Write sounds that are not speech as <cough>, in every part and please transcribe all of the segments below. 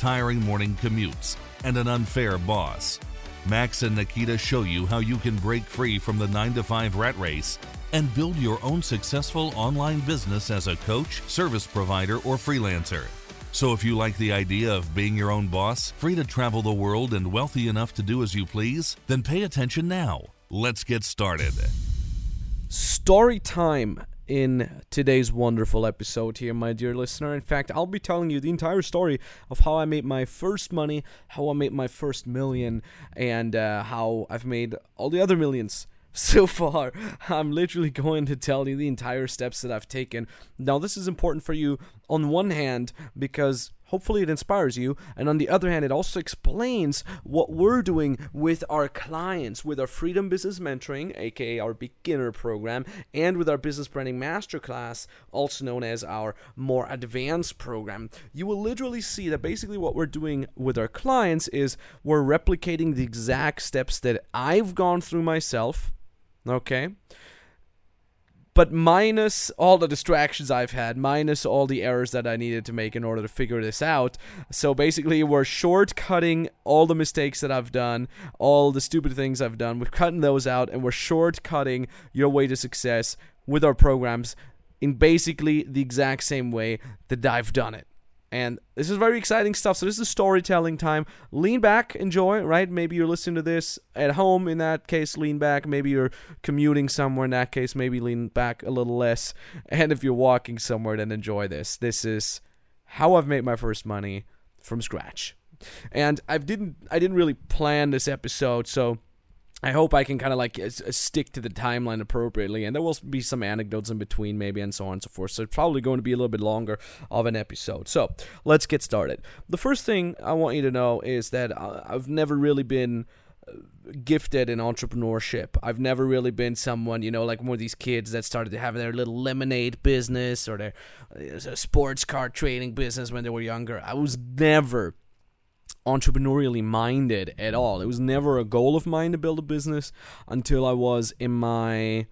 tiring morning commutes, and an unfair boss? Max and Nikita show you how you can break free from the 9 to 5 rat race and build your own successful online business as a coach, service provider, or freelancer. So, if you like the idea of being your own boss, free to travel the world, and wealthy enough to do as you please, then pay attention now. Let's get started. Story time in today's wonderful episode here, my dear listener. In fact, I'll be telling you the entire story of how I made my first money, how I made my first million, and uh, how I've made all the other millions <laughs> so far. I'm literally going to tell you the entire steps that I've taken. Now, this is important for you on one hand because hopefully it inspires you, and on the other hand, it also explains what we're doing with our clients, with our Freedom Business Mentoring, aka our beginner program, and with our Business Branding Masterclass, also known as our more advanced program. You will literally see that basically what we're doing with our clients is we're replicating the exact steps that I've gone through myself Okay. But minus all the distractions I've had, minus all the errors that I needed to make in order to figure this out. So basically, we're shortcutting all the mistakes that I've done, all the stupid things I've done. We're cutting those out, and we're shortcutting your way to success with our programs in basically the exact same way that I've done it. And this is very exciting stuff. So this is storytelling time. Lean back, enjoy, right? Maybe you're listening to this at home. In that case, lean back. Maybe you're commuting somewhere. In that case, maybe lean back a little less. <laughs> And if you're walking somewhere, then enjoy this. This is how I've made my first money from scratch. And I didn't I didn't really plan this episode, so I hope I can kind of like stick to the timeline appropriately, and there will be some anecdotes in between, maybe, and so on and so forth. So it's probably going to be a little bit longer of an episode. So let's get started. The first thing I want you to know is that uh, I've never really been uh, gifted in entrepreneurship. I've never really been someone, you know, like one of these kids that started to have their little lemonade business or their uh, sports car trading business when they were younger. I was never entrepreneurially minded at all. It was never a goal of mine to build a business until I was in my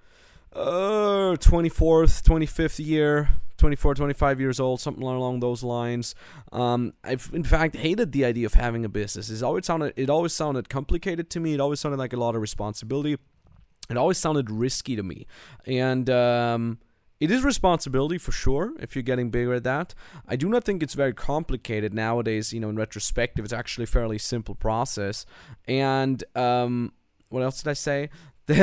uh, 24th, 25th year, 24, 25 years old, something along those lines. Um, I've in fact hated the idea of having a business. It always sounded it always sounded complicated to me. It always sounded like a lot of responsibility. It always sounded risky to me, and um, it is responsibility for sure if you're getting bigger at that. I do not think it's very complicated nowadays. You know, in retrospective, it's actually a fairly simple process. And um, what else did I say? <laughs> uh,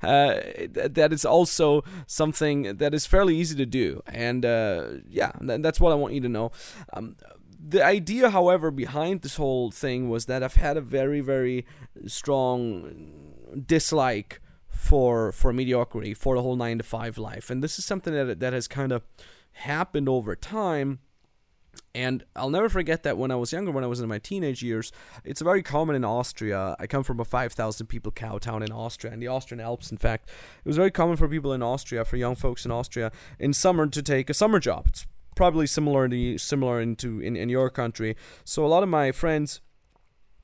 that is also something that is fairly easy to do. And uh, yeah, that's what I want you to know. Um, the idea, however, behind this whole thing was that I've had a very, very strong dislike for for mediocrity for the whole 9 to 5 life and this is something that that has kind of happened over time and I'll never forget that when I was younger, when I was in my teenage years, it's very common in Austria. I come from a 5,000 people cow town in Austria, in the Austrian Alps, in fact. It was very common for people in Austria, for young folks in Austria, in summer to take a summer job. It's probably similar, to, similar into in, in your country. So a lot of my friends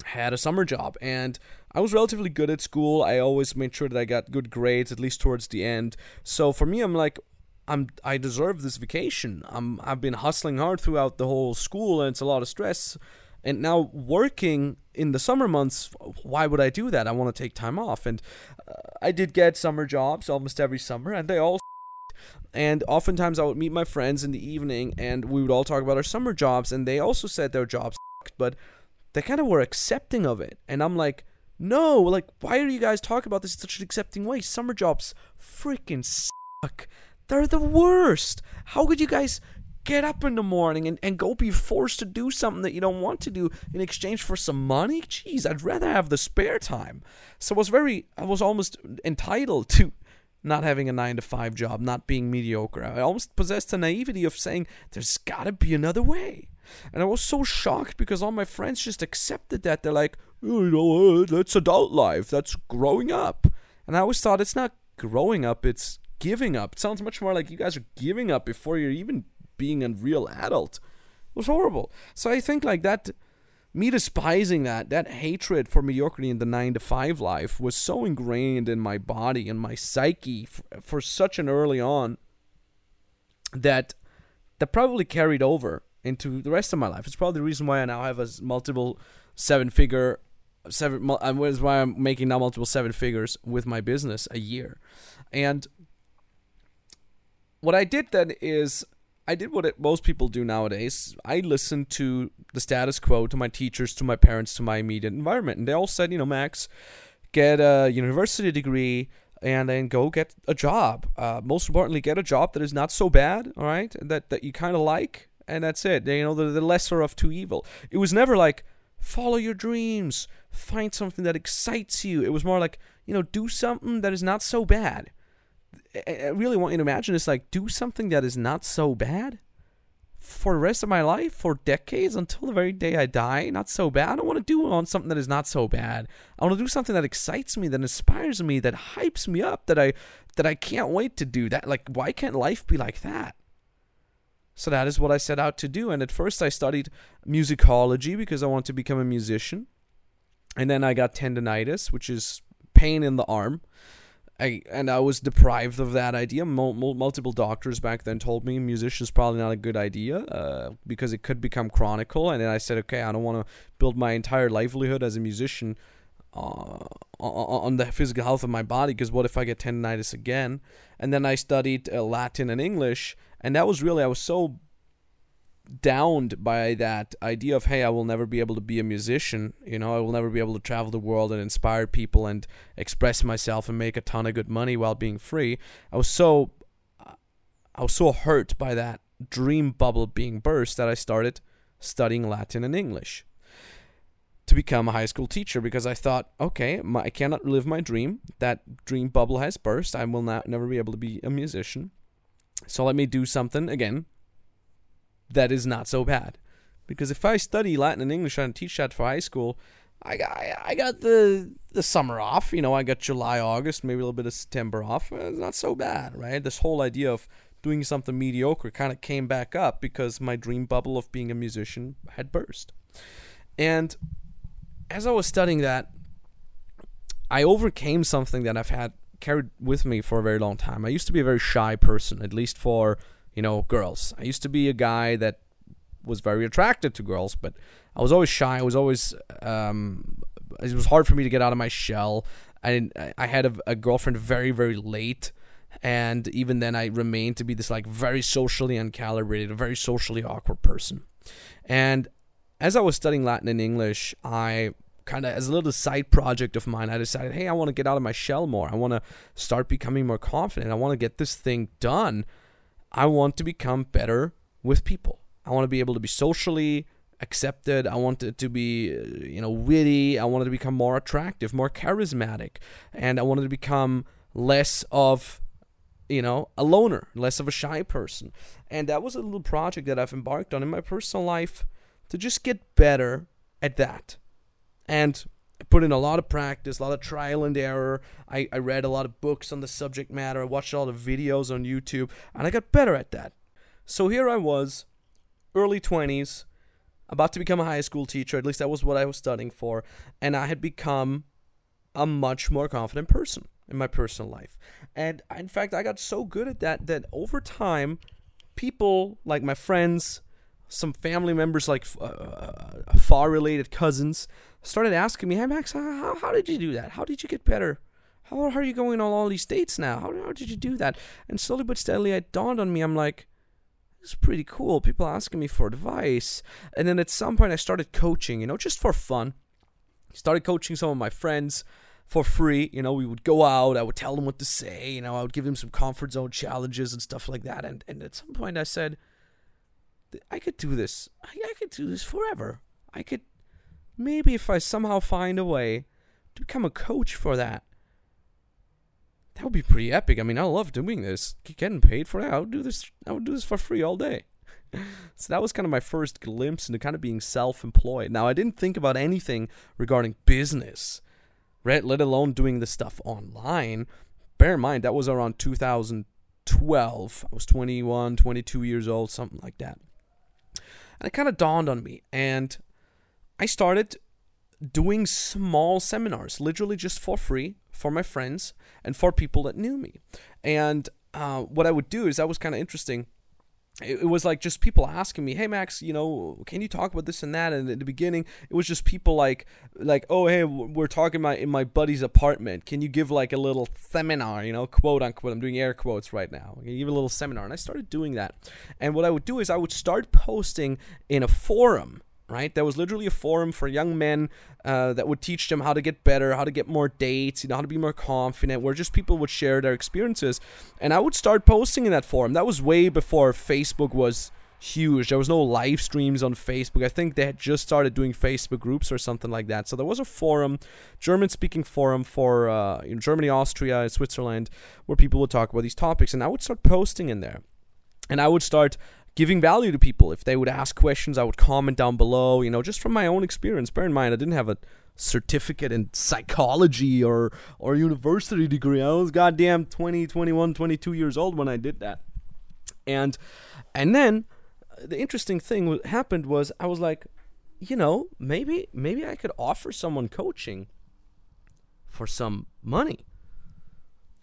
had a summer job and I was relatively good at school. I always made sure that I got good grades at least towards the end. So for me I'm like I'm I deserve this vacation. I'm I've been hustling hard throughout the whole school and it's a lot of stress. And now working in the summer months, why would I do that? I want to take time off and uh, I did get summer jobs almost every summer and they all and oftentimes I would meet my friends in the evening and we would all talk about our summer jobs and they also said their jobs but they kind of were accepting of it. And I'm like, no, like, why are you guys talking about this in such an accepting way? Summer jobs freaking suck. They're the worst. How could you guys get up in the morning and, and go be forced to do something that you don't want to do in exchange for some money? Jeez, I'd rather have the spare time. So I was very, I was almost entitled to not having a nine to five job, not being mediocre. I almost possessed the naivety of saying, there's gotta be another way. And I was so shocked because all my friends just accepted that. They're like, oh, you know, that's adult life. That's growing up. And I always thought it's not growing up, it's giving up. It sounds much more like you guys are giving up before you're even being a real adult. It was horrible. So I think like that me despising that, that hatred for mediocrity in the nine to five life was so ingrained in my body and my psyche for such an early on that that probably carried over into the rest of my life. It's probably the reason why I now have a multiple seven figure seven uh, is why I'm making now multiple seven figures with my business a year. And what I did then is I did what it, most people do nowadays. I listened to the status quo, to my teachers, to my parents, to my immediate environment, and they all said, you know, Max, get a university degree and then go get a job. Uh, most importantly, get a job that is not so bad, all right, that that you kind of like, and that's it. You know, the, the lesser of two evil. It was never like follow your dreams, find something that excites you. It was more like you know, do something that is not so bad. I really want you to imagine this like do something that is not so bad for the rest of my life, for decades until the very day I die. Not so bad. I don't want to do on something that is not so bad. I want to do something that excites me, that inspires me, that hypes me up, that I that I can't wait to do. That like why can't life be like that? So that is what I set out to do. And at first I studied musicology because I wanted to become a musician. And then I got tendonitis, which is pain in the arm. I and I was deprived of that idea. Mul- multiple doctors back then told me musician is probably not a good idea uh, because it could become chronic. And then I said, okay, I don't want to build my entire livelihood as a musician uh, on the physical health of my body because what if I get tendonitis again? And then I studied uh, Latin and English, and that was really I was so downed by that idea of hey i will never be able to be a musician you know i will never be able to travel the world and inspire people and express myself and make a ton of good money while being free. I was so i was so hurt by that dream bubble being burst that i started studying latin and english to become a high school teacher because i thought okay my, i cannot live my dream. That dream bubble has burst. I will not never be able to be a musician so let me do something again that is not so bad. Because if I study Latin and English and teach that for high school, I got I got the the summer off. You know, I got July, August, maybe a little bit of September off. Uh, it's not so bad, right? This whole idea of doing something mediocre kind of came back up because my dream bubble of being a musician had burst. And as I was studying that, I overcame something that I've had carried with me for a very long time. I used to be a very shy person, at least for you know, girls. I used to be a guy that was very attracted to girls, but I was always shy. I was always um, it was hard for me to get out of my shell. I I had a, a girlfriend very very late, and even then I remained to be this like very socially uncalibrated, a very socially awkward person. And as I was studying Latin and English, I kind of as a little side project of mine, I decided, hey, I want to get out of my shell more. I want to start becoming more confident. I want to get this thing done. I want to become better with people. I want to be able to be socially accepted. I want it to be, uh, you know, witty. I wanted to become more attractive, more charismatic, and I wanted to become less of, you know, a loner, less of a shy person. And that was a little project that I've embarked on in my personal life to just get better at that. And I put in a lot of practice, a lot of trial and error. I, I read a lot of books on the subject matter. I watched a lot of videos on YouTube, and I got better at that. So here I was, early 20s, about to become a high school teacher. At least that was what I was studying for. And I had become a much more confident person in my personal life. And in fact, I got so good at that that over time, people like my friends, some family members, like uh, uh far related cousins, started asking me, "Hey Max, how, how did you do that? How did you get better? How, how are you going on all these dates now? How, how did you do that?" And slowly but steadily, it dawned on me. I'm like, "This is pretty cool." People asking me for advice, and then at some point, I started coaching. You know, just for fun. Started coaching some of my friends for free. You know, we would go out. I would tell them what to say. You know, I would give them some comfort zone challenges and stuff like that. And and at some point, I said, I could do this. I, I could do this forever. I could maybe if I somehow find a way to become a coach for that, that would be pretty epic. I mean, I love doing this. Getting paid for it. I would do this. I would do this for free all day. <laughs> so that was kind of my first glimpse into kind of being self-employed. Now I didn't think about anything regarding business, right? Let alone doing this stuff online. Bear in mind that was around 2012. I was 21, 22 years old, something like that. And it kind of dawned on me, and I started doing small seminars, literally just for free for my friends and for people that knew me. And uh, what I would do is that was kind of interesting. It, was like just people asking me, "Hey Max, you know, can you talk about this and that?" And in the beginning, it was just people like, like, "Oh hey, we're talking about in my buddy's apartment. Can you give like a little seminar? You know, quote unquote. I'm doing air quotes right now. Can you give a little seminar?" And I started doing that. And what I would do is I would start posting in a forum right? There was literally a forum for young men uh, that would teach them how to get better, how to get more dates, you know, how to be more confident, where just people would share their experiences. And I would start posting in that forum. That was way before Facebook was huge. There was no live streams on Facebook. I think they had just started doing Facebook groups or something like that. So there was a forum, German speaking forum for uh, Germany, Austria, Switzerland, where people would talk about these topics. And I would start posting in there. And I would start giving value to people. If they would ask questions, I would comment down below, you know, just from my own experience. Bear in mind, I didn't have a certificate in psychology or or university degree. I was goddamn 20, 21, 22 years old when I did that. And and then uh, the interesting thing what happened was I was like, you know, maybe maybe I could offer someone coaching for some money. <laughs>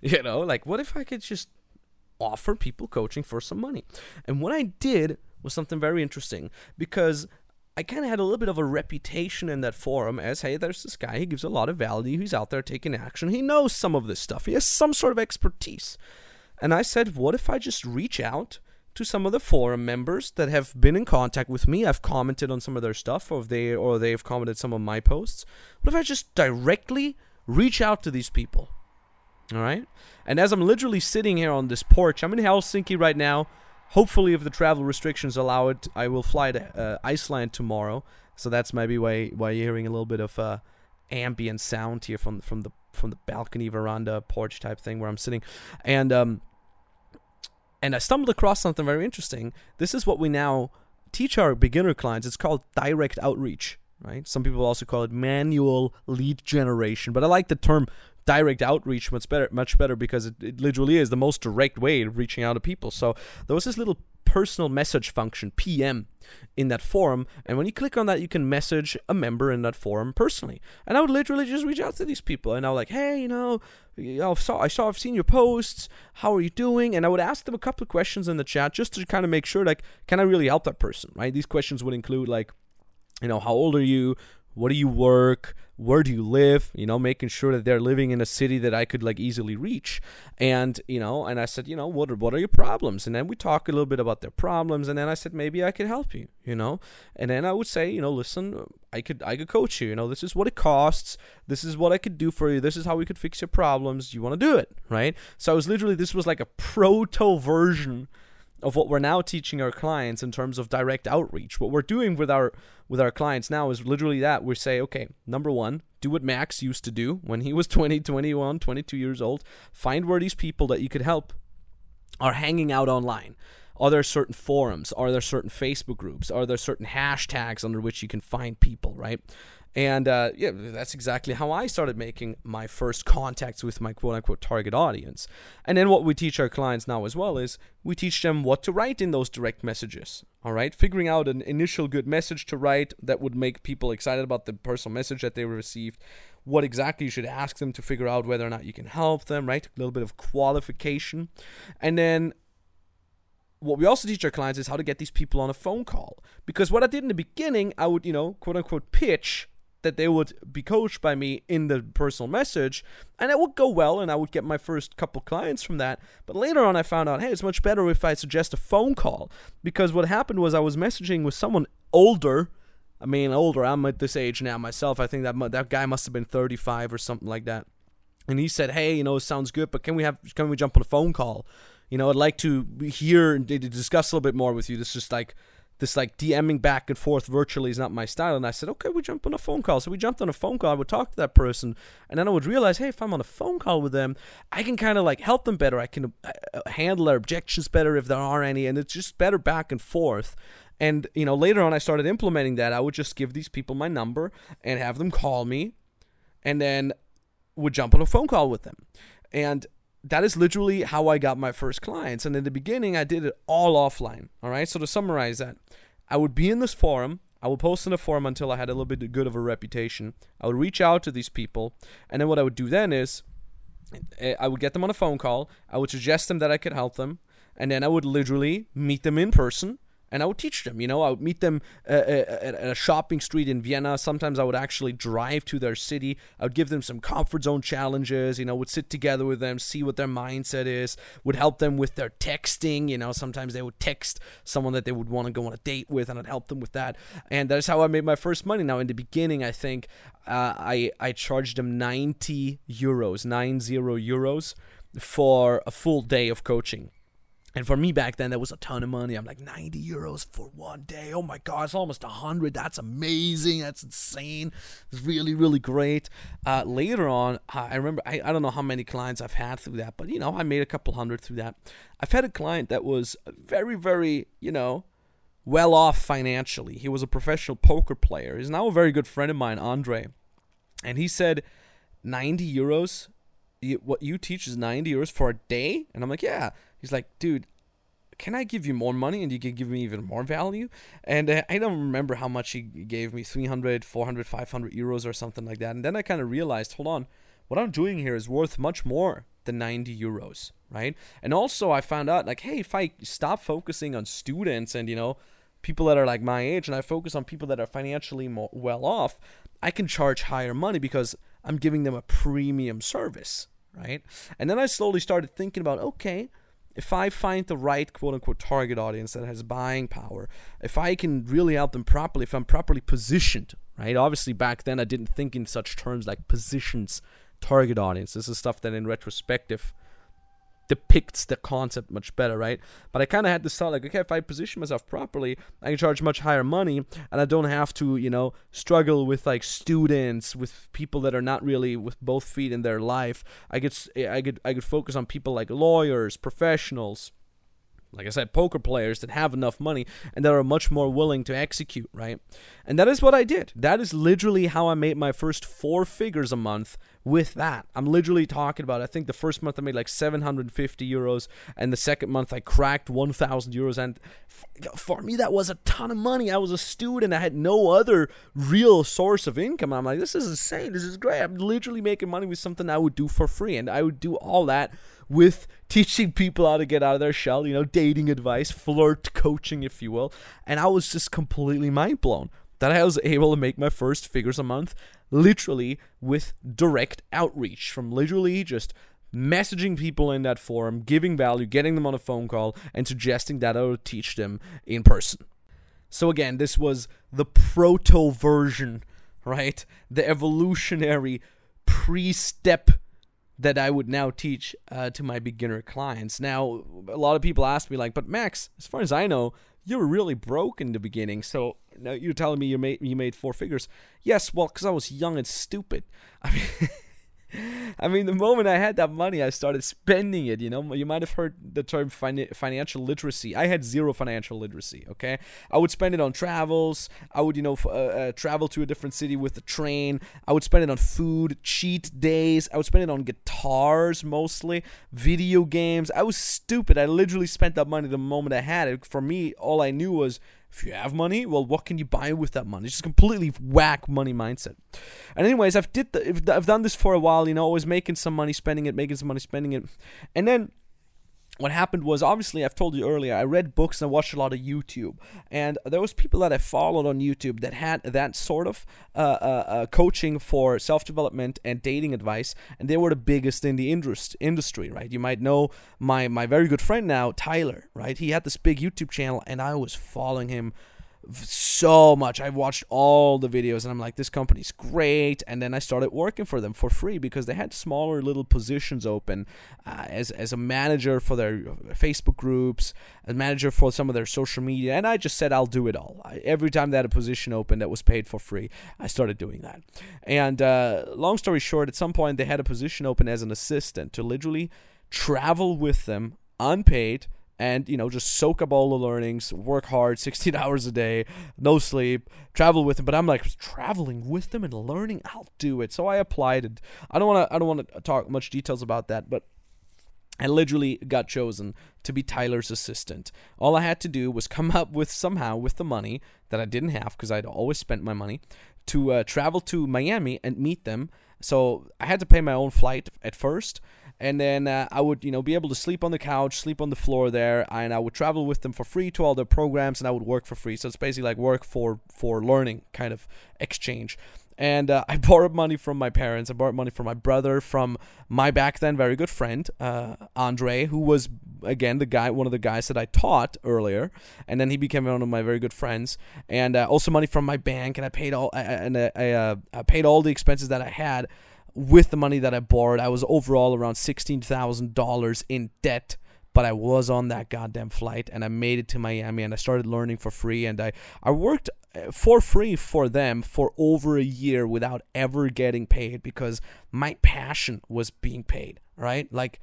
You know, like what if I could just offer people coaching for some money. And what I did was something very interesting because I kind of had a little bit of a reputation in that forum as hey, there's this guy, he gives a lot of value, he's out there taking action, he knows some of this stuff, he has some sort of expertise. And I said, what if I just reach out to some of the forum members that have been in contact with me? I've commented on some of their stuff, or they or they've commented some of my posts. What if I just directly reach out to these people? All right. And as I'm literally sitting here on this porch, I'm in Helsinki right now. Hopefully, if the travel restrictions allow it, I will fly to uh, Iceland tomorrow. So that's maybe why why you're hearing a little bit of uh, ambient sound here from from the from the balcony, veranda, porch type thing where I'm sitting, and um, and I stumbled across something very interesting. This is what we now teach our beginner clients. It's called direct outreach right? Some people also call it manual lead generation, but I like the term direct outreach much better much better because it, it literally is the most direct way of reaching out to people so there was this little personal message function pm in that forum and when you click on that you can message a member in that forum personally and i would literally just reach out to these people and i was like hey you know I saw I saw I've seen your posts. How are you doing? And I would ask them a couple of questions in the chat just to kind of make sure like can I really help that person, right? These questions would include like you know, how old are you? What do you work? Where do you live you know making sure that they're living in a city that i could like easily reach. And you know and i said you know what are, what are your problems? And then we talk a little bit about their problems and then i said maybe i could help you you know? And then i would say you know listen i could i could coach you you know this is what it costs this is what i could do for you this is how we could fix your problems you want to do it right? So i was literally this was like a proto version of what we're now teaching our clients in terms of direct outreach. What we're doing with our with our clients now is literally that. We say, okay, number 1, do what Max used to do when he was <laughs> 20, 21, 22 years old. Find where these people that you could help are hanging out online. Are there certain forums? Are there certain Facebook groups? Are there certain hashtags under which you can find people, right? And uh, yeah, that's exactly how I started making my first contacts with my quote unquote target audience. And then what we teach our clients now as well is we teach them what to write in those direct messages. All right, figuring out an initial good message to write that would make people excited about the personal message that they received. What exactly you should ask them to figure out whether or not you can help them, right? A little bit of qualification. And then what we also teach our clients is how to get these people on a phone call. Because what I did in the beginning, I would, you know, quote unquote pitch that they would be coached by me in the personal message and it would go well and I would get my first couple clients from that. But later on I found out, hey, it's much better if I suggest a phone call because what happened was I was messaging with someone older. I mean, older. I'm at this age now myself. I think that that guy must have been 35 or something like that. And he said, "Hey, you know, sounds good, but can we have can we jump on a phone call? You know, I'd like to hear and discuss a little bit more with you. This is just like this like DMing back and forth virtually is not my style. And I said, okay, we jump on a phone call. So we jumped on a phone call. I would talk to that person, and then I would realize, hey, if I'm on a phone call with them, I can kind of like help them better. I can uh, uh, handle their objections better if there are any, and it's just better back and forth. And you know, later on, I started implementing that. I would just give these people my number and have them call me, and then would jump on a phone call with them. And that is literally how I got my first clients. And in the beginning, I did it all offline. All right. So to summarize that, I would be in this forum. I would post in the forum until I had a little bit good of a reputation. I would reach out to these people. And then what I would do then is eh, I would get them on a phone call. I would suggest them that I could help them. And then I would literally meet them in person and I would teach them. You know, I would meet them uh, uh, at a shopping street in Vienna. Sometimes I would actually drive to their city. I would give them some comfort zone challenges. You know, would sit together with them, see what their mindset is. Would help them with their texting. You know, sometimes they would text someone that they would want to go on a date with, and I'd help them with that. And that's how I made my first money. Now, in the beginning, I think uh, I I charged them ninety euros, nine zero euros for a full day of coaching. And for me back then, that was a ton of money. I'm like 90 euros for one day. Oh my it's almost 100. That's amazing. That's insane. It's really, really great. Uh, later on, I remember I, I don't know how many clients I've had through that, but you know, I made a couple hundred through that. I've had a client that was very, very, you know, well off financially. He was a professional poker player. He's now a very good friend of mine, Andre, and he said 90 euros. What you teach is 90 euros for a day, and I'm like, yeah. He's like, dude, can I give you more money and you can give me even more value? And uh, I don't remember how much he gave me 300, 400, 500 euros or something like that. And then I kind of realized, hold on, what I'm doing here is worth much more than 90 euros, right? And also, I found out, like, hey, if I stop focusing on students and, you know, people that are like my age and I focus on people that are financially more well off, I can charge higher money because I'm giving them a premium service, right? And then I slowly started thinking about, okay, if I find the right quote unquote target audience that has buying power, if I can really help them properly, if I'm properly positioned, right? Obviously, back then I didn't think in such terms like positions, target audience. This is stuff that in retrospective depicts the concept much better, right? But I kind of had to thought like, okay, if I position myself properly, I can charge much higher money, and I don't have to, you know, struggle with like students, with people that are not really with both feet in their life. I could, I could, I could focus on people like lawyers, professionals, like I said, poker players that have enough money and that are much more willing to execute, right? And that is what I did. That is literally how I made my first four figures a month with that. I'm literally talking about, I think the first month I made like 750 euros, and the second month I cracked 1,000 euros. And for me, that was a ton of money. I was a student, I had no other real source of income. I'm like, this is insane. This is great. I'm literally making money with something I would do for free, and I would do all that with teaching people how to get out of their shell, you know, dating advice, flirt coaching, if you will. And I was just completely mind blown that I was able to make my first figures a month literally with direct outreach from literally just messaging people in that forum, giving value, getting them on a phone call, and suggesting that I would teach them in person. So, again, this was the proto version, right? The evolutionary pre step that I would now teach uh, to my beginner clients. Now, a lot of people ask me, like, but Max, as far as I know, you were really broke in the beginning. So now you're telling me you made you made four figures. Yes, well, because I was young and stupid. I mean. <laughs> <laughs> I mean, the moment I had that money, I started spending it. You know, you might have heard the term fin- financial literacy. I had zero financial literacy. Okay, I would spend it on travels. I would, you know, f- uh, uh, travel to a different city with the train. I would spend it on food, cheat days. I would spend it on guitars mostly, video games. I was stupid. I literally spent that money the moment I had it. For me, all I knew was if you have money, well, what can you buy with that money? It's just completely whack money mindset. And anyways, I've did the, I've done this for a while. You know, always making some money, spending it, making some money, spending it, and then what happened was obviously I've told you earlier I read books and I watched a lot of YouTube. And there was people that I followed on YouTube that had that sort of uh, uh, uh, coaching for self development and dating advice and they were the biggest in the industry industry right? You might know my my very good friend now Tyler right? He had this big YouTube channel and I was following him so much. I've watched all the videos and I'm like, this company's great. And then I started working for them for free because they had smaller little positions open uh, as, as a manager for their Facebook groups, a manager for some of their social media. And I just said, I'll do it all. I, every time they had a position open that was paid for free, I started doing that. And uh, long story short, at some point they had a position open as an assistant to literally travel with them unpaid and you know just soak up all the learnings work hard <laughs> 16 hours a day no sleep travel with them but i'm like traveling with them and learning i'll do it so i applied and i don't want to i don't want to talk much details about that but I literally got chosen to be Tyler's assistant. All I had to do was come up with somehow with the money that I didn't have because I'd always spent my money to uh, travel to Miami and meet them. So I had to pay my own flight at first, and then uh, I would you know be able to sleep on the couch, sleep on the floor there, and I would travel with them for free to all their programs, and I would work for free. So it's basically like work for for learning kind of exchange. And uh, <laughs> I borrowed money from my parents. I borrowed money from my brother, from my back then very good friend uh, Andre, who was again the guy, one of the guys that I taught earlier, and then he became one of my very good friends. And uh, also money from my bank, and I paid all and I, uh, I paid all the expenses that I had with the money that I borrowed, I was overall around $16,000 in debt. But I was on that goddamn flight and I made it to Miami and I started learning for free. And I, I worked uh, for free for them for over a year without ever getting paid because my passion was being paid, right? Like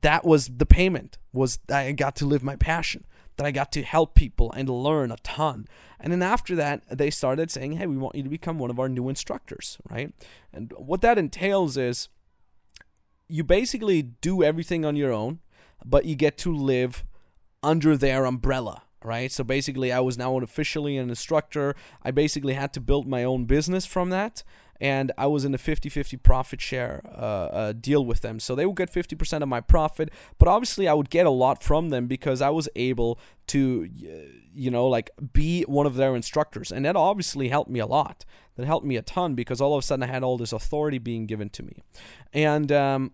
that was the payment was I got to live my passion that I got to help people and learn a ton. And then after that, they started saying, hey, we want you to become one of our new instructors, right? And what that entails is you basically do everything on your own, but you get to live under their umbrella, right? So basically, I was now officially an instructor. I basically had to build my own business from that and I was in a 50 50 profit share uh, uh, deal with them. So they would get 50% of my profit, but obviously I would get a lot from them because I was able to, you know, like be one of their instructors. And that obviously helped me a lot. That helped me a ton because all of a sudden I had all this authority being given to me. And, um,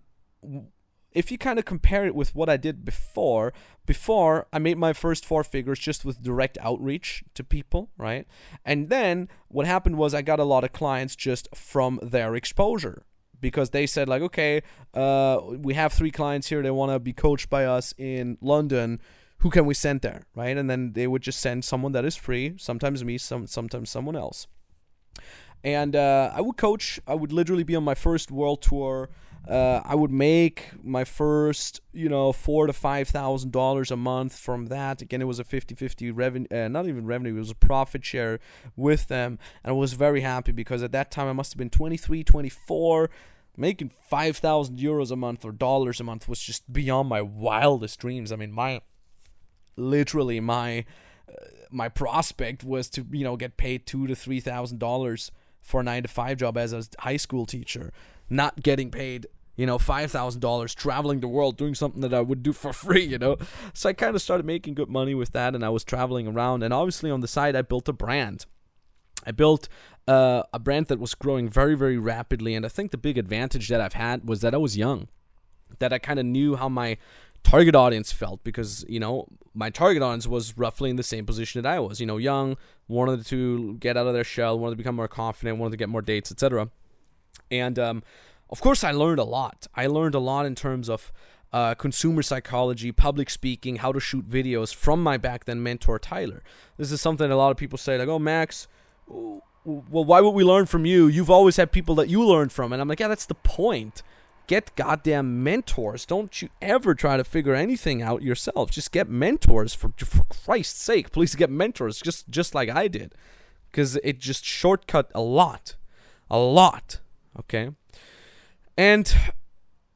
if you kind of compare it with what I did before, before I made my first four figures just with direct outreach to people, right? And then what happened was I got a lot of clients just from their exposure because they said like, okay, uh, we have three clients here. They want to be coached by us in London. Who can we send there, right? And then they would just send someone that is free. Sometimes me, some sometimes someone else. And uh, I would coach. I would literally be on my first world tour uh, I would make my first, you know, four to five thousand dollars a month from that. Again, it was a 50-50 revenue, uh, not even revenue, it was a profit share with them, and I was very happy because at that time I must have been 23, 24. Making five thousand euros a month or dollars a month was just beyond my wildest dreams. I mean, my literally my uh, my prospect was to you know get paid two to three thousand dollars for a nine to five job as a high school teacher not getting paid you know, $5,000 traveling the world doing something that I would do for <laughs> free, you know. So I kind of started making good money with that and I was traveling around. And obviously, on the side, I built a brand. I built uh, a brand that was growing very, very rapidly. And I think the big advantage that I've had was that I was young, that I kind of knew how my target audience felt because, you know, my target audience was roughly in the same position that I was, you know, young, wanted to get out of their shell, wanted to become more confident, wanted to get more dates, etc. And um, of course, I learned a lot. I learned a lot in terms of uh, consumer psychology, public speaking, how to shoot videos from my back then mentor Tyler. This is something a lot of people say, like, "Oh, Max, well, why would we learn from you? You've always had people that you learned from." And I'm like, "Yeah, that's the point. Get goddamn mentors. Don't you ever try to figure anything out yourself. Just get mentors for for Christ's sake. Please get mentors, just just like I did, because it just shortcut a lot, a lot." Okay. And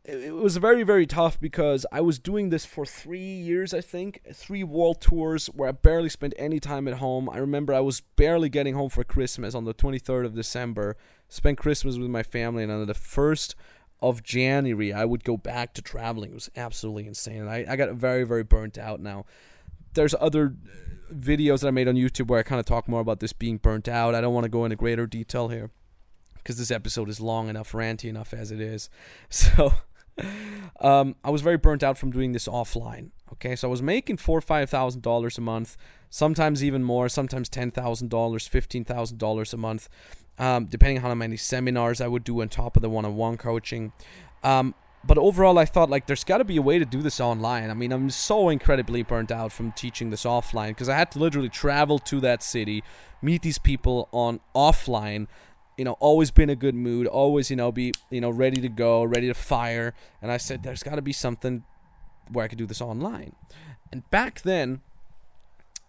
it was very, very tough because I was doing this for three years, I think. Three world tours where I barely spent any time at home. I remember I was barely getting home for Christmas on the 23rd of December. Spent Christmas with my family, and on the 1st of January, I would go back to traveling. It was absolutely insane. I, I got very, very burnt out now. There's other uh, videos that I made on YouTube where I kind of talk more about this being burnt out. I don't want to go into greater detail here because this episode is long enough, ranty enough as it is. <laughs> So, um, I was very burnt out from doing this offline. Okay, so I was making four or five thousand dollars a month, sometimes even more, sometimes ten thousand dollars, fifteen thousand dollars a month, um, depending on how many seminars I would do on top of the one-on-one coaching. Um, but overall, I thought like there's got to be a way to do this online. I mean, I'm so incredibly burnt out from teaching this offline because I had to literally travel to that city, meet these people on offline. You know, always be in a good mood, always you know be you know ready to go, ready to fire. And I said, there's got to be something where I could do this online. And back then,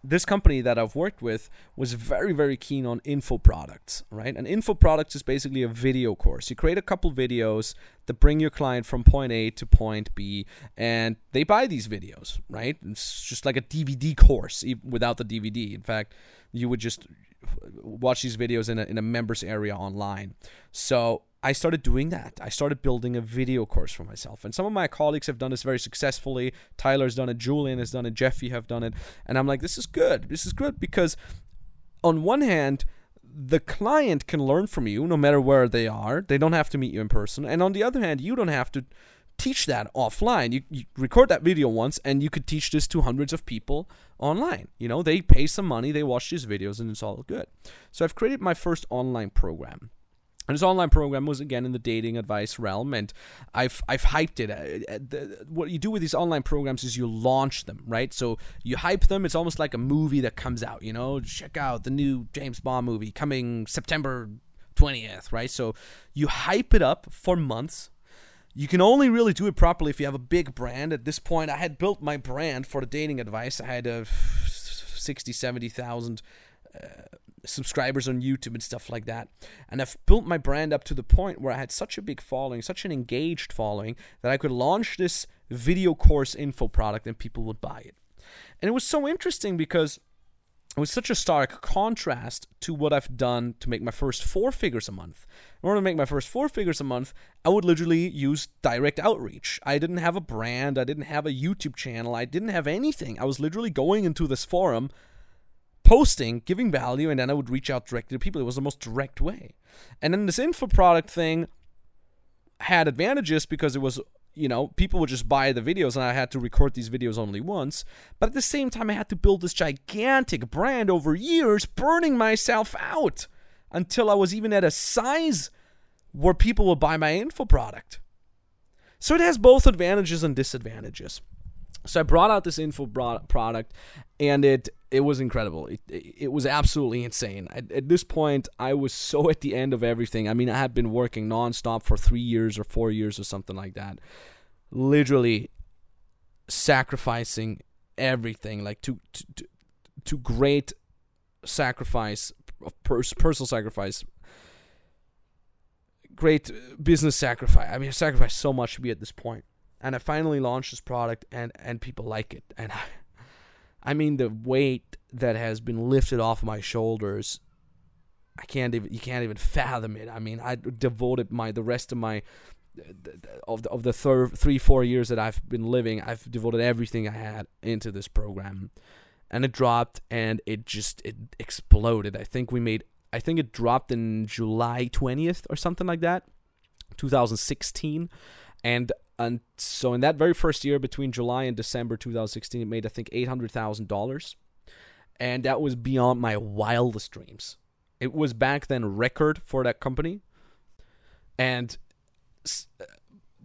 this company that I've worked with was very, very keen on info products, right? And info products is basically a video course. You create a couple videos that bring your client from point A to point B, and they buy these videos, right? It's just like a DVD course without the DVD. In fact, you would just watch these videos in a, in a members area online. So I started doing that. I started building a video course for myself. And some of my colleagues have done this very successfully. Tyler's done it, Julian has done it, Jeffy have done it. And I'm like, this is good. This is good because on one hand, the client can learn from you no matter where they are. They don't have to meet you in person. And on the other hand, you don't have to teach that offline. You, you record that video once and you could teach this to hundreds of people online. You know, they pay some money, they watch these videos, and it's all good. So I've created my first online program. And this online program was again in the dating advice realm, and I've I've hyped it. Uh, uh, what you do with these online programs is you launch them, right? So you hype them. It's almost like a movie that comes out. You know, check out the new James Bond movie coming September twentieth, right? So you hype it up for months. You can only really do it properly if you have a big brand. At this point, I had built my brand for the dating advice. I had a 60, 70,000 uh, subscribers on YouTube and stuff like that. And I've built my brand up to the point where I had such a big following, such an engaged following, that I could launch this video course info product and people would buy it. And it was so interesting because it was such a stark contrast to what I've done to make my first four figures a month. In order to make my first four figures a month, I would literally use direct outreach. I didn't have a brand, I didn't have a YouTube channel, I didn't have anything. I was literally going into this forum posting, giving value, and then I would reach out directly to people. It was the most direct way. And then this info product thing had advantages because it was, you know, people would just buy the videos and I had to record these videos only once. But at the same time, I had to build this gigantic brand over years, burning myself out until I was even at a size where people would buy my info product. So it has both advantages and disadvantages. So I brought out this info product, and it it was incredible. It, it was absolutely insane. At, at, this point, I was so at the end of everything. I mean, I had been working nonstop for three years or four years or something like that. Literally sacrificing everything, like to to, to great sacrifice, personal sacrifice, great business sacrifice. I mean, I sacrificed so much to be at this point and I finally launched this product and and people like it and I, I mean the weight that has been lifted off my shoulders I can't even you can't even fathom it. I mean I devoted my the rest of my of the, of the thir- three four years that I've been living I've devoted everything I had into this program. And it dropped and it just it exploded. I think we made I think it dropped in July 20th or something like that 2016 and and so in that very first year between July and December 2016 it made I think $800,000 and that was beyond my wildest dreams. It was back then record for that company. And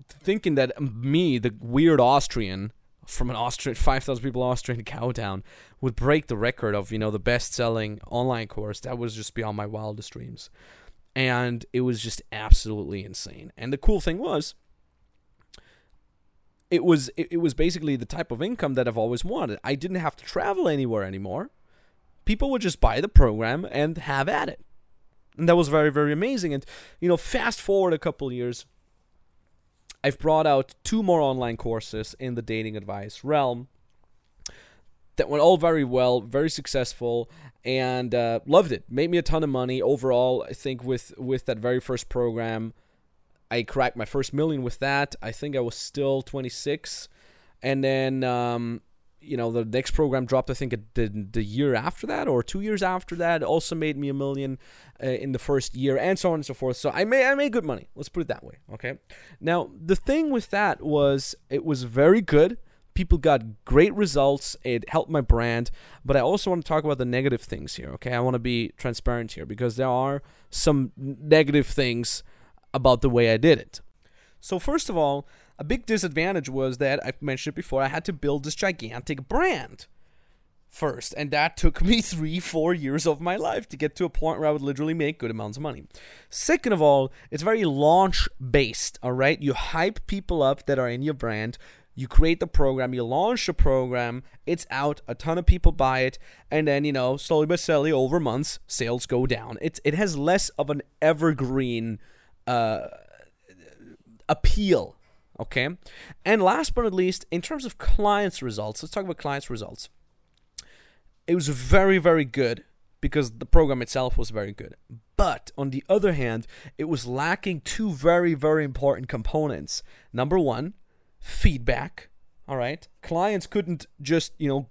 thinking that me the weird Austrian from an Austrian 5,000 people Austrian <laughs> cowtown would break the record of you know the best selling online course that was just beyond my wildest dreams. And it was just absolutely insane. And the cool thing was it was it, it was basically the type of income that I've always wanted. I didn't have to travel anywhere anymore. People would just buy the program and have at it. And that was very, very amazing. And, you know, fast forward a couple years, I've brought out two more online courses in the dating advice realm that went all very well, very successful, and uh, loved it. Made me a ton of money overall. I think with with that very first program, I cracked my first million with that. I think I was still 26, and then um, you know the next program dropped i think the, the year after that or two years after that. Also made me a million uh, in the first year and so on and so forth. So i made i made good money. Let's put it that way okay? Now the thing with that was it was very good. People got great results. It helped my brand. But i also want to talk about the negative things here okay? I want to be transparent here because there are some negative things about the way i did it so first of all a big disadvantage was that I've mentioned it before, I had to build this gigantic brand first. And that took me <laughs> three, four years of my life to get to a point where I would literally make good amounts of money. Second of all, it's very launch based, all right? You hype people up that are in your brand. You create the program, you launch the program, it's out, a ton of people buy it, and then, you know, slowly but steadily over months, sales go down. It's it has less of an evergreen uh, appeal Okay. And last but not least, in terms of clients' results, let's talk about clients' results. It was very, very good because the program itself was very good. But on the other hand, it was lacking two very, very important components. Number one, feedback. All right. Clients couldn't just, you know,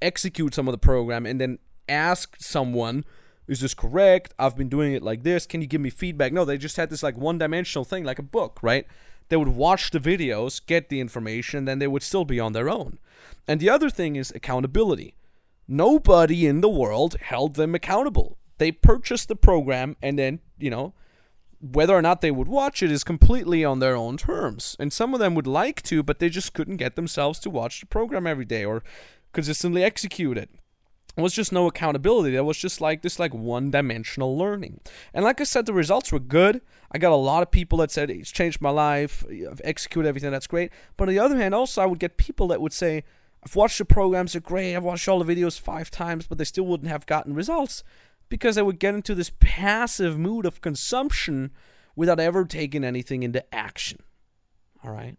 execute some of the program and then ask someone, is this correct? I've been doing it like this. Can you give me feedback? No, they just had this like one dimensional thing, like a book, right? They would watch the videos, get the information, then they would still be on their own. And the other thing is accountability. Nobody in the world held them accountable. They purchased the program and then, you know, whether or not they would watch it is completely on their own terms. And some of them would like to, but they just couldn't get themselves to watch the program every day or consistently execute it was just no accountability. There was just like this like one dimensional learning. And like I said, the results were good. I got a lot of people that said it's changed my life. I've executed everything. That's great. But on the other hand, also I would get people that would say, I've watched the programs, they're great. I've watched all the videos five times, but they still wouldn't have gotten results because they would get into this passive mood of consumption without ever taking anything into action. All right.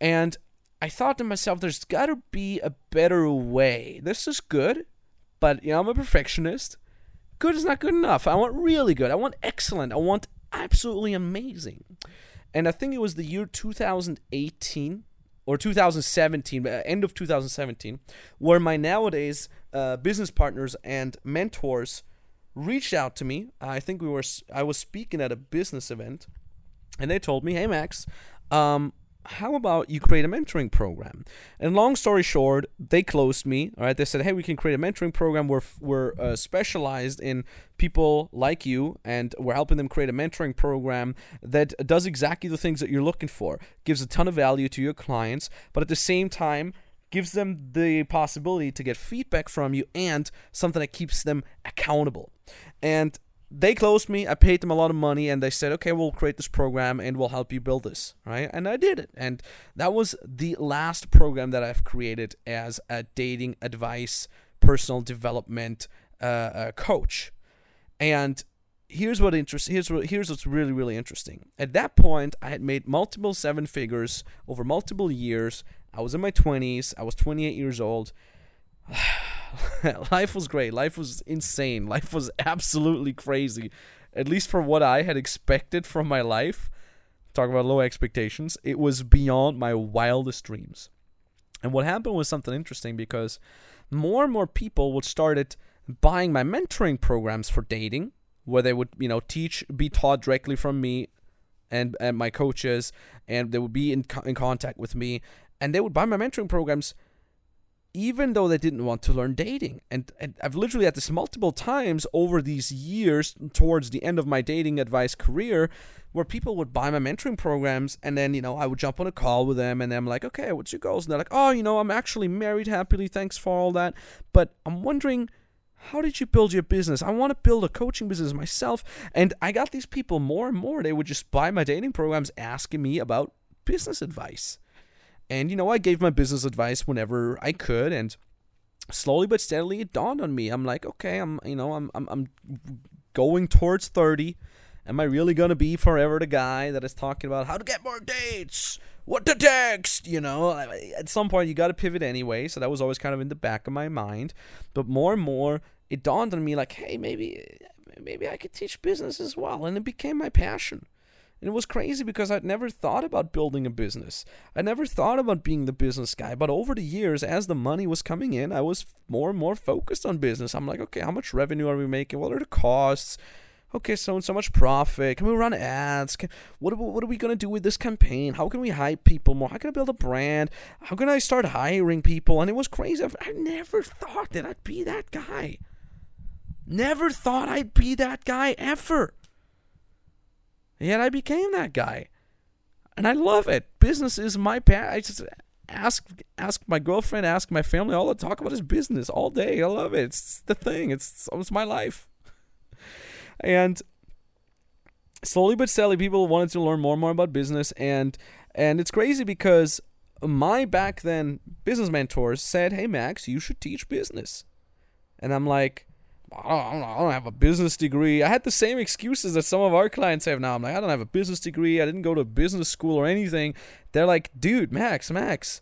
And I thought to myself, there's got to be a better way. This is good but you know, I'm a perfectionist. Good is not good enough. I want really good. I want excellent. I want absolutely amazing. And I think it was the year 2018 or 2017, uh, end of 2017, where my nowadays uh, business partners and mentors reached out to me. I think we were I was speaking at a business event, and they told me, "Hey Max, um, how about you create a mentoring program? And long story short, they closed me. All right, they said, hey, we can create a mentoring program. We're we're uh, specialized in people like you, and we're helping them create a mentoring program that does exactly the things that you're looking for. Gives a ton of value to your clients, but at the same time gives them the possibility to get feedback from you and something that keeps them accountable. And they closed me. I paid them a lot of money, and they said, "Okay, we'll create this program and we'll help you build this." Right, and I did it, and that was the last program that I've created as a dating advice, personal development uh, uh, coach. And here's what interest here's what here's what's really really interesting. At that point, I had made multiple seven figures over multiple years. I was in my 20s. I was 28 years old. <sighs> life was great. Life was insane. Life was absolutely crazy. At least for what I had expected from my life. Talk about low expectations. It was beyond my wildest dreams. And what happened was something interesting because more and more people would started buying my mentoring programs for dating, where they would, you know, teach, be taught directly from me and, and my coaches, and they would be in, in contact with me, and they would buy my mentoring programs even though they didn't want to learn dating. And, and I've literally had this multiple times over these years towards the end of my dating advice career where people would buy my mentoring programs and then, you know, I would jump on a call with them and I'm like, okay, what's your goals? And they're like, oh, you know, I'm actually married happily. Thanks for all that. But I'm wondering, how did you build your business? I want to build a coaching business myself. And I got these people more and more. They would just buy my dating programs asking me about business advice. And, you know, I gave my business advice whenever I could. And slowly but steadily, it dawned on me. I'm like, okay, I'm, you know, I'm, I'm, I'm going towards 30. Am I really going to be forever the guy that is talking about how to get more dates? What to text? You know, at some point, you got to pivot anyway. So that was always kind of in the back of my mind. But more and more, it dawned on me like, hey, maybe, maybe I could teach business as well. And it became my passion. And it was crazy because I'd never thought about building a business. I never thought about being the business guy. But over the years, as the money was coming in, I was more and more focused on business. I'm like, okay, how much revenue are we making? What are the costs? Okay, so and so much profit. Can we run ads? Can, what, what are we going to do with this campaign? How can we hype people more? How can I build a brand? How can I start hiring people? And it was crazy. I never thought that I'd be that guy. Never thought I'd be that guy ever. Yet I became that guy. And I love it. Business is my path. I just ask ask my girlfriend, ask my family, all I talk about is business all day. I love it. It's the thing. It's it's my life. <laughs> And slowly but steadily people wanted to learn more and more about business and and it's crazy because my back then business mentors said, "Hey Max, you should teach business." And I'm like, I don't, I don't have a business degree. I had the same excuses that some of our clients have now. I'm like, I don't have a business degree. I didn't go to business school or anything. They're like, dude, Max, Max,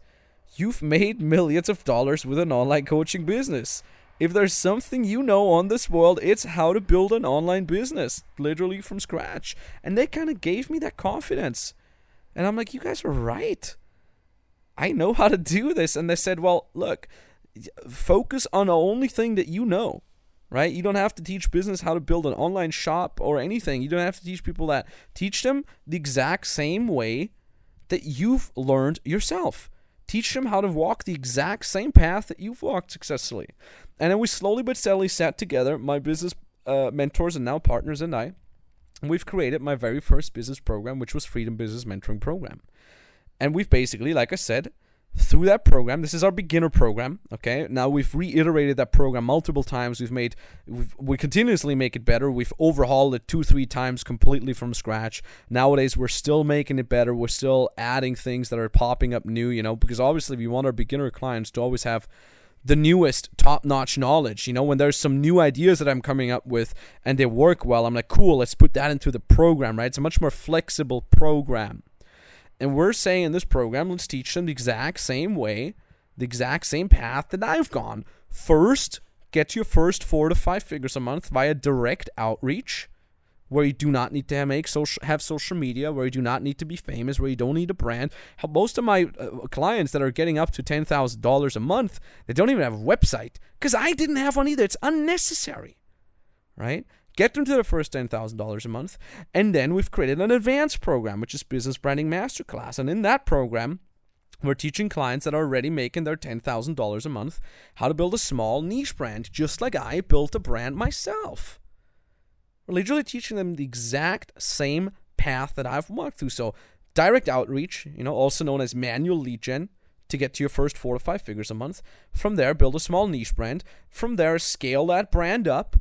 you've made millions of dollars with an online coaching business. If there's something you know on this world, it's how to build an online business, literally from scratch. And they kind of gave me that confidence. And I'm like, you guys are right. I know how to do this. And they said, well, look, focus on the only thing that you know right? You don't have to teach business how to build an online shop or anything. You don't have to teach people that. Teach them the exact same way that you've learned yourself. Teach them how to walk the exact same path that you've walked successfully. And then we slowly but steadily sat together, my business uh, mentors and now partners and I. And we've created my very first business program, which was Freedom Business Mentoring Program. And we've basically, like I said, through that program. This is our beginner program. Okay. Now we've reiterated that program multiple times. We've made we've, we continuously make it better. We've overhauled it two three times completely from scratch. Nowadays we're still making it better. We're still adding things that are popping up new. You know, because obviously we want our beginner clients to always have the newest top notch knowledge. You know, when there's some new ideas that I'm coming up with and they work well, I'm like, cool, let's put that into the program, right? It's a much more flexible program. And we're saying in this program, let's teach them the exact same way, the exact same path that I've gone. First, get your first four to five figures a month via direct outreach, where you do not need to make social, have social media, where you do not need to be famous, where you don't need a brand. Most of my uh, clients that are getting up to ten thousand dollars a month, they don't even have a website because I didn't have one either. It's unnecessary, right? Get them to their first $10,000 a month. And then we've created an advanced program, which is Business Branding Masterclass. And in that program, we're teaching clients that are already making their $10,000 a month how to build a small niche brand, just like I built a brand myself. We're literally teaching them the exact same path that I've walked through. So, direct outreach, you know, also known as manual lead gen, to get to your first four to five figures a month. From there, build a small niche brand. From there, scale that brand up.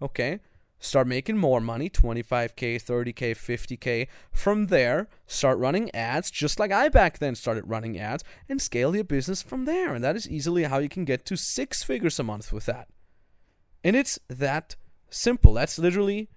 Okay start making more money 25k 30k 50k from there start running ads just like i back then started running ads and scale your business from there. And that is easily how you can get to six figures a month with that. And it's that simple. That's literally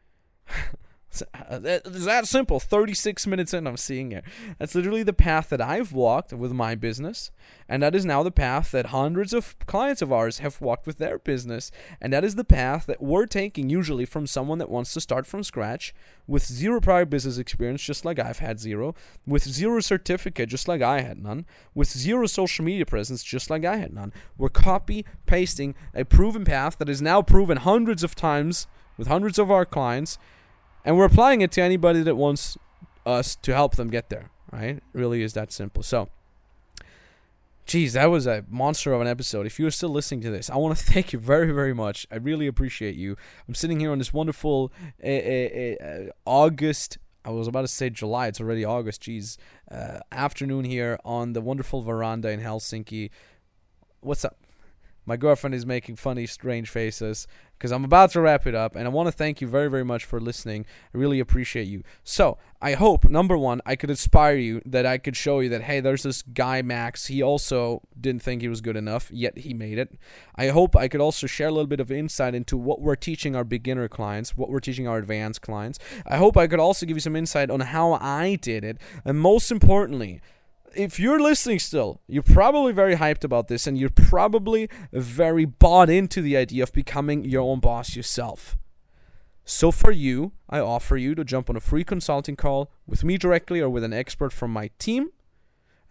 <laughs> It's uh, that simple. 36 minutes in, I'm seeing it. That's literally the path that I've walked with my business. And that is now the path that hundreds of clients of ours have walked with their business. And that is the path that we're taking usually from someone that wants to start from scratch with zero prior business experience, just like I've had zero, with zero certificate, just like I had none, with zero social media presence, just like I had none. We're copy pasting a proven path that is now proven hundreds of times with hundreds of our clients and we're applying it to anybody that wants us to help them get there. Right? It really is that simple. So, geez, that was a monster of an episode. If you're still listening to this, I want to <laughs> thank you very, very much. I really appreciate you. I'm sitting here on this wonderful uh, uh, uh, August. I was about to say July. It's already August. Geez, uh, afternoon here on the wonderful veranda in Helsinki. What's up? My girlfriend is making funny, strange faces because I'm about to wrap it up. And I want to thank you very, very much for listening. I really appreciate you. So, I hope, number one, I could inspire you that I could show you that, hey, there's this guy, Max. He also didn't think he was good enough, yet he made it. I hope I could also share a little bit of insight into what we're teaching our beginner clients, what we're teaching our advanced clients. I hope I could also give you some insight on how I did it. And most importantly, if you're listening still, you're probably very hyped about this and you're probably very bought into the idea of becoming your own boss yourself. So for you, I offer you to jump on a free consulting call with me directly or with an expert from my team.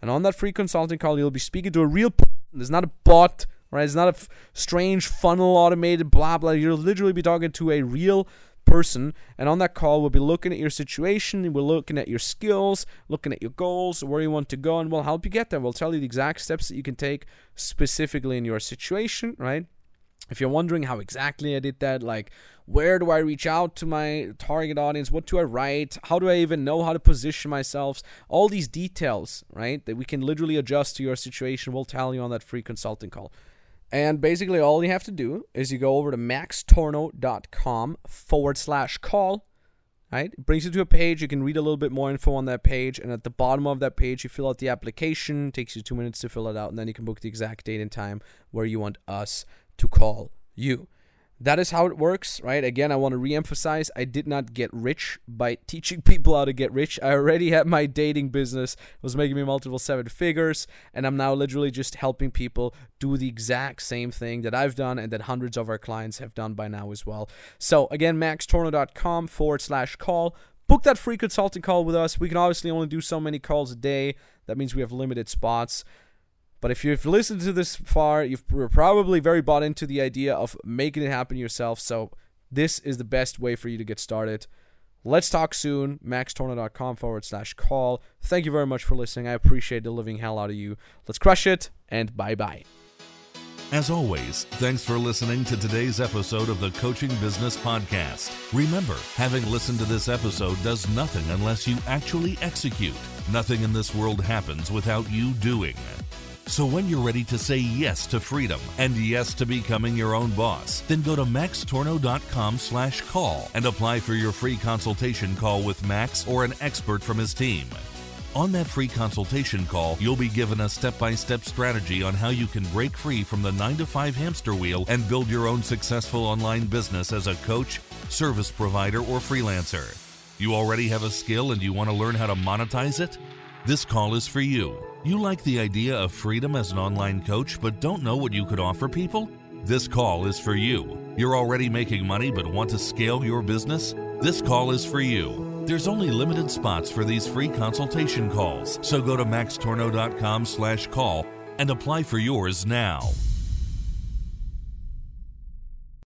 And on that free consulting call, you'll be speaking to a real person. There's not a bot, right? It's not a f- strange funnel automated blah blah. You'll literally be talking to a real person. And on that call, we'll be looking at your situation, we're looking at your skills, looking at your goals, where you want to go, and we'll help you get there. We'll tell you the exact steps that you can take specifically in your situation, right? If you're wondering how exactly I did that, like where do I reach out to my target audience? What do I write? How do I even know how to position myself? All these details, right, that we can literally adjust to your situation, we'll tell you on that free consulting call. And basically, all you have to do is you go over to maxtornow.com forward slash call. Right? It brings you to a page. You can read a little bit more info on that page. And at the bottom of that page, you fill out the application. It takes you two minutes to fill it out. And then you can book the exact date and time where you want us to call you that is how it works, right? Again, I want to re-emphasize I did not get rich by <laughs> teaching people how to get rich. I already had my dating business, it was making me multiple seven figures, and I'm now literally just helping people do the exact same thing that I've done and that hundreds of our clients have done by now as well. So again, maxtornow.com forward slash call. Book that free consulting call with us. We can obviously only do so many calls a day. That means we have limited spots. But if you've listened to this far, you've probably very bought into the idea of making it happen yourself. So this is the best way for you to get started. Let's talk soon. maxtornow.com forward slash call. Thank you very much for listening. I appreciate the living hell out of you. Let's crush it and bye bye. As always, thanks for listening to today's episode of the Coaching Business Podcast. Remember, having listened to this episode does nothing unless you actually execute. Nothing in this world happens without you doing. So when you're ready to say yes to freedom and yes to becoming your own boss, then go to maxtornow.com slash call and apply for your free consultation call with Max or an expert from his team. On that free consultation call, you'll be given a step by step strategy on how you can break free from the 9 to 5 hamster wheel and build your own successful online business as a coach, service provider, or freelancer. You already have a skill and you want to learn how to monetize it? This call is for you. You like the idea of freedom as an online coach but don't know what you could offer people? This call is for you. You're already making money but want to scale your business? This call is for you. There's only limited spots for these free consultation calls, so go to maxtornow.com/call and apply for yours now.